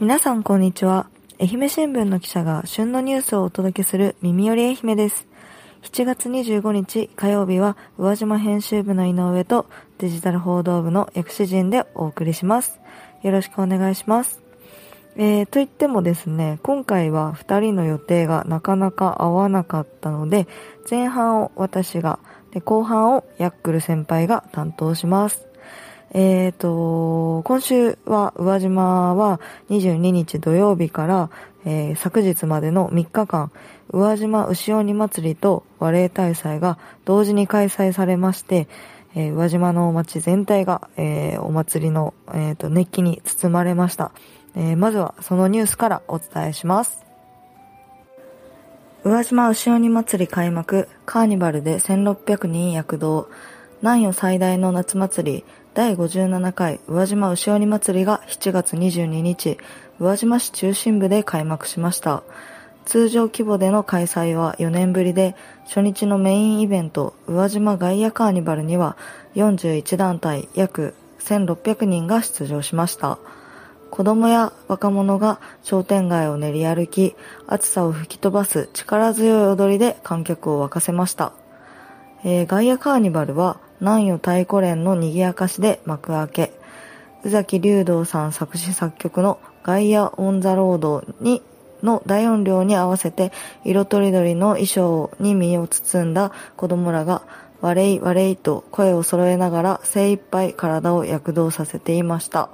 皆さんこんにちは。愛媛新聞の記者が旬のニュースをお届けする耳より愛媛です。7月25日火曜日は宇和島編集部の井上とデジタル報道部の薬師陣でお送りします。よろしくお願いします。えー、と言ってもですね、今回は2人の予定がなかなか合わなかったので、前半を私が、で後半をヤックル先輩が担当します。えっ、ー、と、今週は宇和島は22日土曜日から、えー、昨日までの3日間、宇和島牛鬼祭りと和礼大祭が同時に開催されまして、えー、宇和島の町全体が、えー、お祭りの、えーと、熱気に包まれました、えー。まずはそのニュースからお伝えします。宇和島牛鬼祭り開幕、カーニバルで1600人躍動、南予最大の夏祭り、第57回宇和島牛鬼祭りが7月22日、宇和島市中心部で開幕しました。通常規模での開催は4年ぶりで、初日のメインイベント、宇和島ガイアカーニバルには41団体約1600人が出場しました。子供や若者が商店街を練り歩き、暑さを吹き飛ばす力強い踊りで観客を沸かせました。えー、ガイアカーニバルは南予太鼓連の賑やかしで幕開け、宇崎竜道さん作詞作曲のガイア・オン・ザ・ロードにの大音量に合わせて色とりどりの衣装に身を包んだ子供らがワレイワレイと声を揃えながら精一杯体を躍動させていました。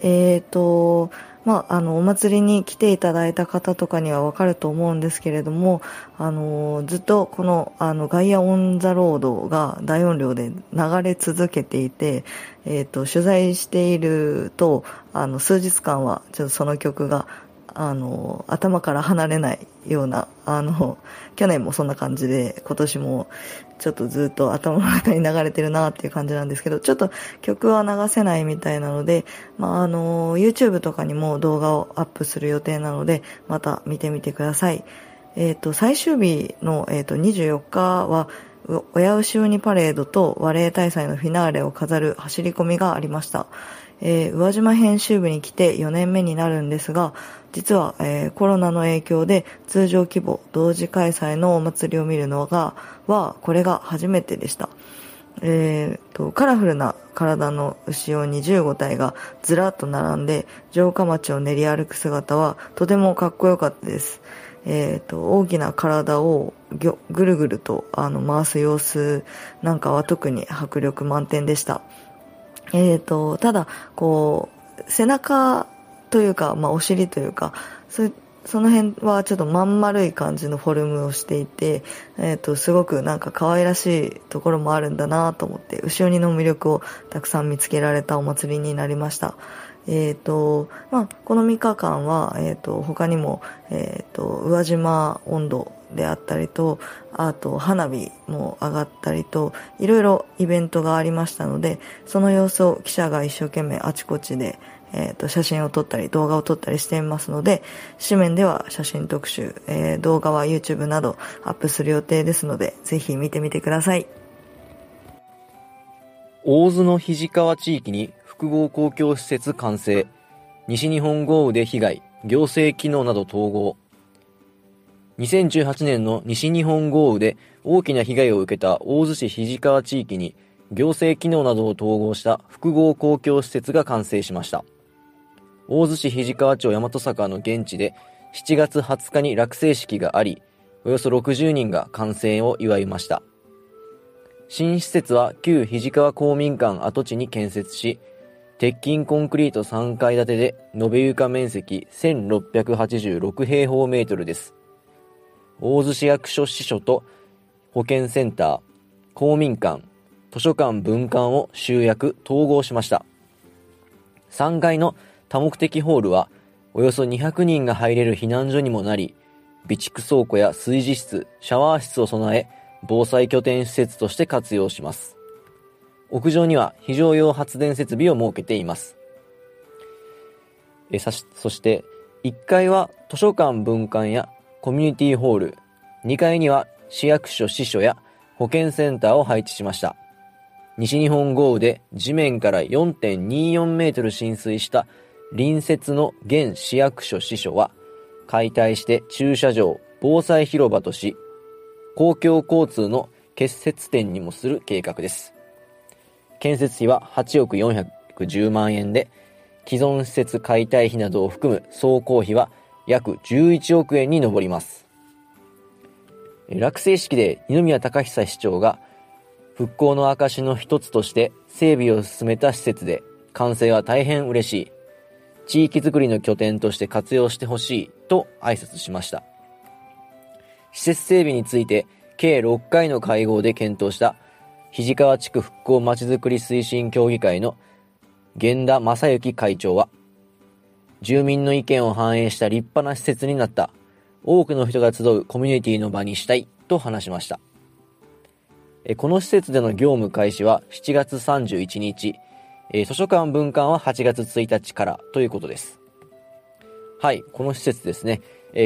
えっ、ー、と、まあ、あの、お祭りに来ていただいた方とかにはわかると思うんですけれども、あの、ずっとこの、あの、ガイア・オン・ザ・ロードが大音量で流れ続けていて、えっ、ー、と、取材していると、あの、数日間は、ちょっとその曲があの、頭から離れないような、あの、去年もそんな感じで、今年もちょっとずっと頭の中に流れてるなっていう感じなんですけど、ちょっと曲は流せないみたいなので、まあ、あの、YouTube とかにも動画をアップする予定なので、また見てみてください。えっ、ー、と、最終日の、えっ、ー、と、24日は、親牛鬼パレードと和礼大祭のフィナーレを飾る走り込みがありました。えー、宇和島編集部に来て4年目になるんですが、実は、えー、コロナの影響で通常規模同時開催のお祭りを見るのが、は、これが初めてでした。えーと、カラフルな体の牛鬼15体がずらっと並んで城下町を練り歩く姿はとてもかっこよかったです。えーと、大きな体をぐるぐるとあの回す様子なんかは特に迫力満点でした。え、ー、と、ただ、こう、背中というか、まあ、お尻というか、そその辺はちょっとまん丸い感じのフォルムをしていて、え、ー、と、すごくなんか可愛らしいところもあるんだなと思って、後ろにの魅力をたくさん見つけられたお祭りになりました。えっ、ー、と、まあ、この3日間は、えっ、ー、と、他にも、えっ、と、宇和島温度であったりと、あと花火も上がったりと、いろいろイベントがありましたので、その様子を記者が一生懸命あちこちで、えっ、と、写真を撮ったり動画を撮ったりしていますので、紙面では写真特集、えー、動画は YouTube などアップする予定ですので、ぜひ見てみてください。大津の肘川地域に複合公共施設完成。西日本豪雨で被害、行政機能など統合。2018年の西日本豪雨で大きな被害を受けた大洲市肘川地域に行政機能などを統合した複合公共施設が完成しました。大洲市肘川町大和坂の現地で7月20日に落成式があり、およそ60人が完成を祝いました。新施設は旧肘川公民館跡地に建設し、鉄筋コンクリート3階建てで延べ床面積1686平方メートルです。大洲市役所支所と保健センター、公民館、図書館分館を集約、統合しました。3階の多目的ホールは、およそ200人が入れる避難所にもなり、備蓄倉庫や炊事室、シャワー室を備え、防災拠点施設として活用します。屋上には非常用発電設備を設けています。えそして、1階は図書館分館やコミュニティホール、2階には市役所支所や保健センターを配置しました。西日本豪雨で地面から4.24メートル浸水した隣接の現市役所支所は解体して駐車場、防災広場とし、公共交通の結節点にもする計画です。建設費は8億410万円で、既存施設解体費などを含む総工費は約11億円に上ります。落成式で二宮隆久市長が復興の証の一つとして整備を進めた施設で完成は大変嬉しい。地域づくりの拠点として活用してほしいと挨拶しました。施設整備について計6回の会合で検討した肘川地区復興まちづくり推進協議会の源田正幸会長は、住民の意見を反映した立派な施設になった。多くの人が集うコミュニティの場にしたいと話しました。この施設での業務開始は7月31日、図書館分館は8月1日からということです。はい、この施設ですね、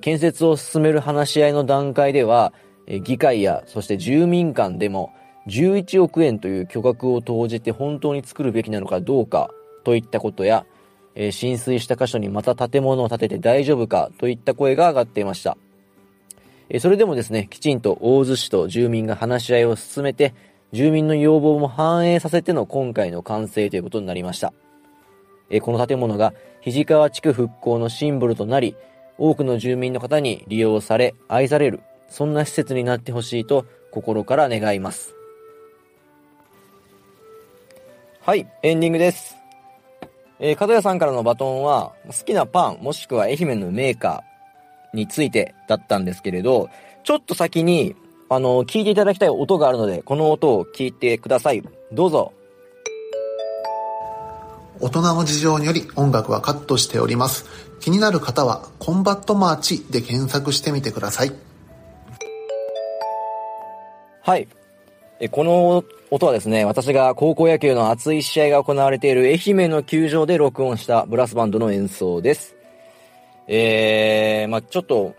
建設を進める話し合いの段階では、議会やそして住民間でも11億円という巨額を投じて本当に作るべきなのかどうかといったことや、えー、浸水した箇所にまた建物を建てて大丈夫かといった声が上がっていました。えー、それでもですね、きちんと大洲市と住民が話し合いを進めて、住民の要望も反映させての今回の完成ということになりました。えー、この建物が肘川地区復興のシンボルとなり、多くの住民の方に利用され、愛される、そんな施設になってほしいと心から願います。はい、エンディングです。えー、角谷さんからのバトンは、好きなパン、もしくは愛媛のメーカーについてだったんですけれど、ちょっと先に、あの、聞いていただきたい音があるので、この音を聞いてください。どうぞ。大人の事情により音楽はカットしております。気になる方は、コンバットマーチで検索してみてください。はい。この音はですね、私が高校野球の熱い試合が行われている愛媛の球場で録音したブラスバンドの演奏です。えー、まあちょっと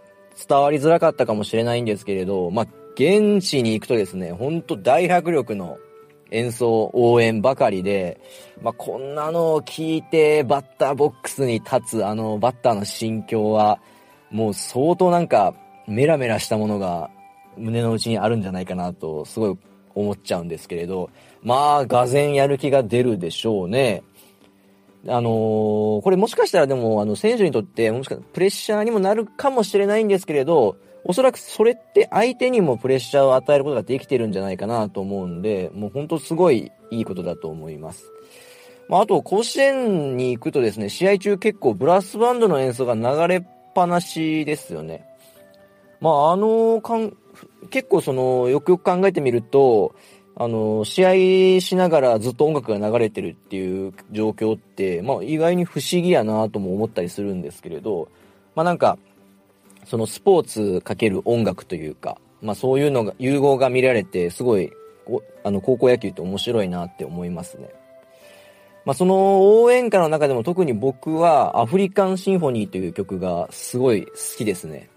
伝わりづらかったかもしれないんですけれど、まあ現地に行くとですね、ほんと大迫力の演奏、応援ばかりで、まあこんなのを聞いてバッターボックスに立つあのバッターの心境は、もう相当なんかメラメラしたものが胸の内にあるんじゃないかなと、すごい思っちゃうんですけれど、まあ、がぜやる気が出るでしょうね。あのー、これもしかしたらでも、あの、選手にとって、もしかしプレッシャーにもなるかもしれないんですけれど、おそらくそれって相手にもプレッシャーを与えることができてるんじゃないかなと思うんで、もう本当すごいいいことだと思います。まあ、あと、甲子園に行くとですね、試合中結構ブラスバンドの演奏が流れっぱなしですよね。まあ、あの、結構その、よくよく考えてみると、あの、試合しながらずっと音楽が流れてるっていう状況って、まあ意外に不思議やなとも思ったりするんですけれど、まあなんか、そのスポーツかける音楽というか、まあそういうのが、融合が見られて、すごい、あの、高校野球って面白いなって思いますね。まあその応援歌の中でも特に僕はアフリカンシンフォニーという曲がすごい好きですね。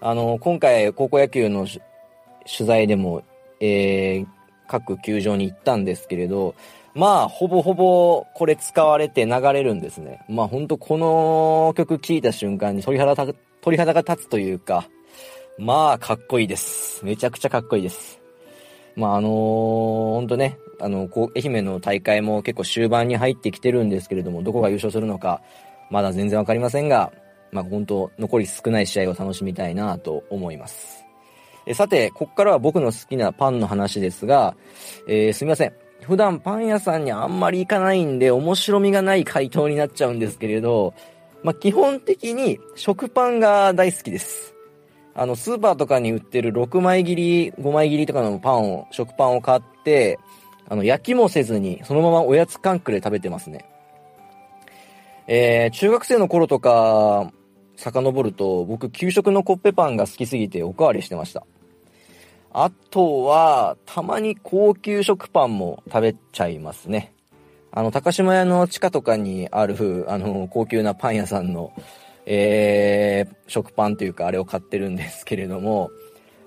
あの、今回高校野球の取材でも、えー、各球場に行ったんですけれど、まあ、ほぼほぼこれ使われて流れるんですね。まあ、ほんとこの曲聴いた瞬間に鳥肌た、鳥肌が立つというか、まあ、かっこいいです。めちゃくちゃかっこいいです。まあ、あのー、ほんとね、あの、こう、愛媛の大会も結構終盤に入ってきてるんですけれども、どこが優勝するのか、まだ全然わかりませんが、まあ、本当残り少ない試合を楽しみたいなと思います。えさて、こっからは僕の好きなパンの話ですが、えー、すみません。普段パン屋さんにあんまり行かないんで、面白みがない回答になっちゃうんですけれど、まあ、基本的に食パンが大好きです。あの、スーパーとかに売ってる6枚切り、5枚切りとかのパンを、食パンを買って、あの、焼きもせずに、そのままおやつ感覚で食べてますね。えー、中学生の頃とか、遡ると、僕、給食のコッペパンが好きすぎておかわりしてました。あとは、たまに高級食パンも食べちゃいますね。あの、高島屋の地下とかにある、あの、高級なパン屋さんの、えー、食パンというか、あれを買ってるんですけれども、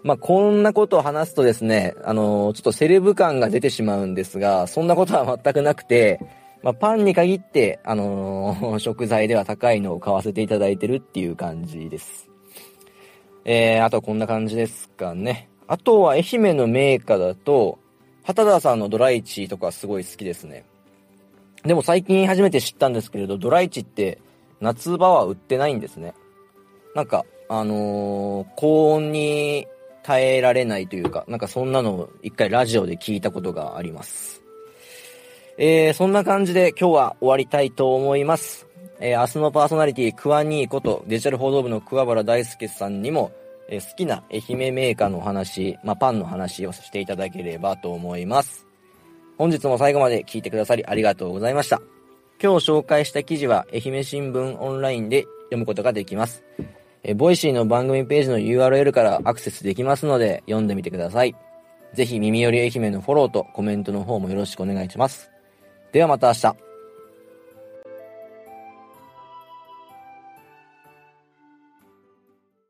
まあ、こんなことを話すとですね、あの、ちょっとセレブ感が出てしまうんですが、そんなことは全くなくて、まあ、パンに限って、あのー 食材では高いのを買わせていただいてるっていう感じです。えー、あとはこんな感じですかね。あとは愛媛のメーカーだと、畑田さんのドライチとかすごい好きですね。でも最近初めて知ったんですけれど、ドライチって夏場は売ってないんですね。なんか、あのー高温に耐えられないというか、なんかそんなのを一回ラジオで聞いたことがあります。えー、そんな感じで今日は終わりたいと思います。えー、明日のパーソナリティ、クワニーことデジタル報道部の桑原大輔さんにも、えー好きな愛媛メーカーのお話、まあ、パンの話をしていただければと思います。本日も最後まで聞いてくださりありがとうございました。今日紹介した記事は愛媛新聞オンラインで読むことができます。えー Voicy の番組ページの URL からアクセスできますので読んでみてください。ぜひ耳より愛媛のフォローとコメントの方もよろしくお願いします。ではまた明日。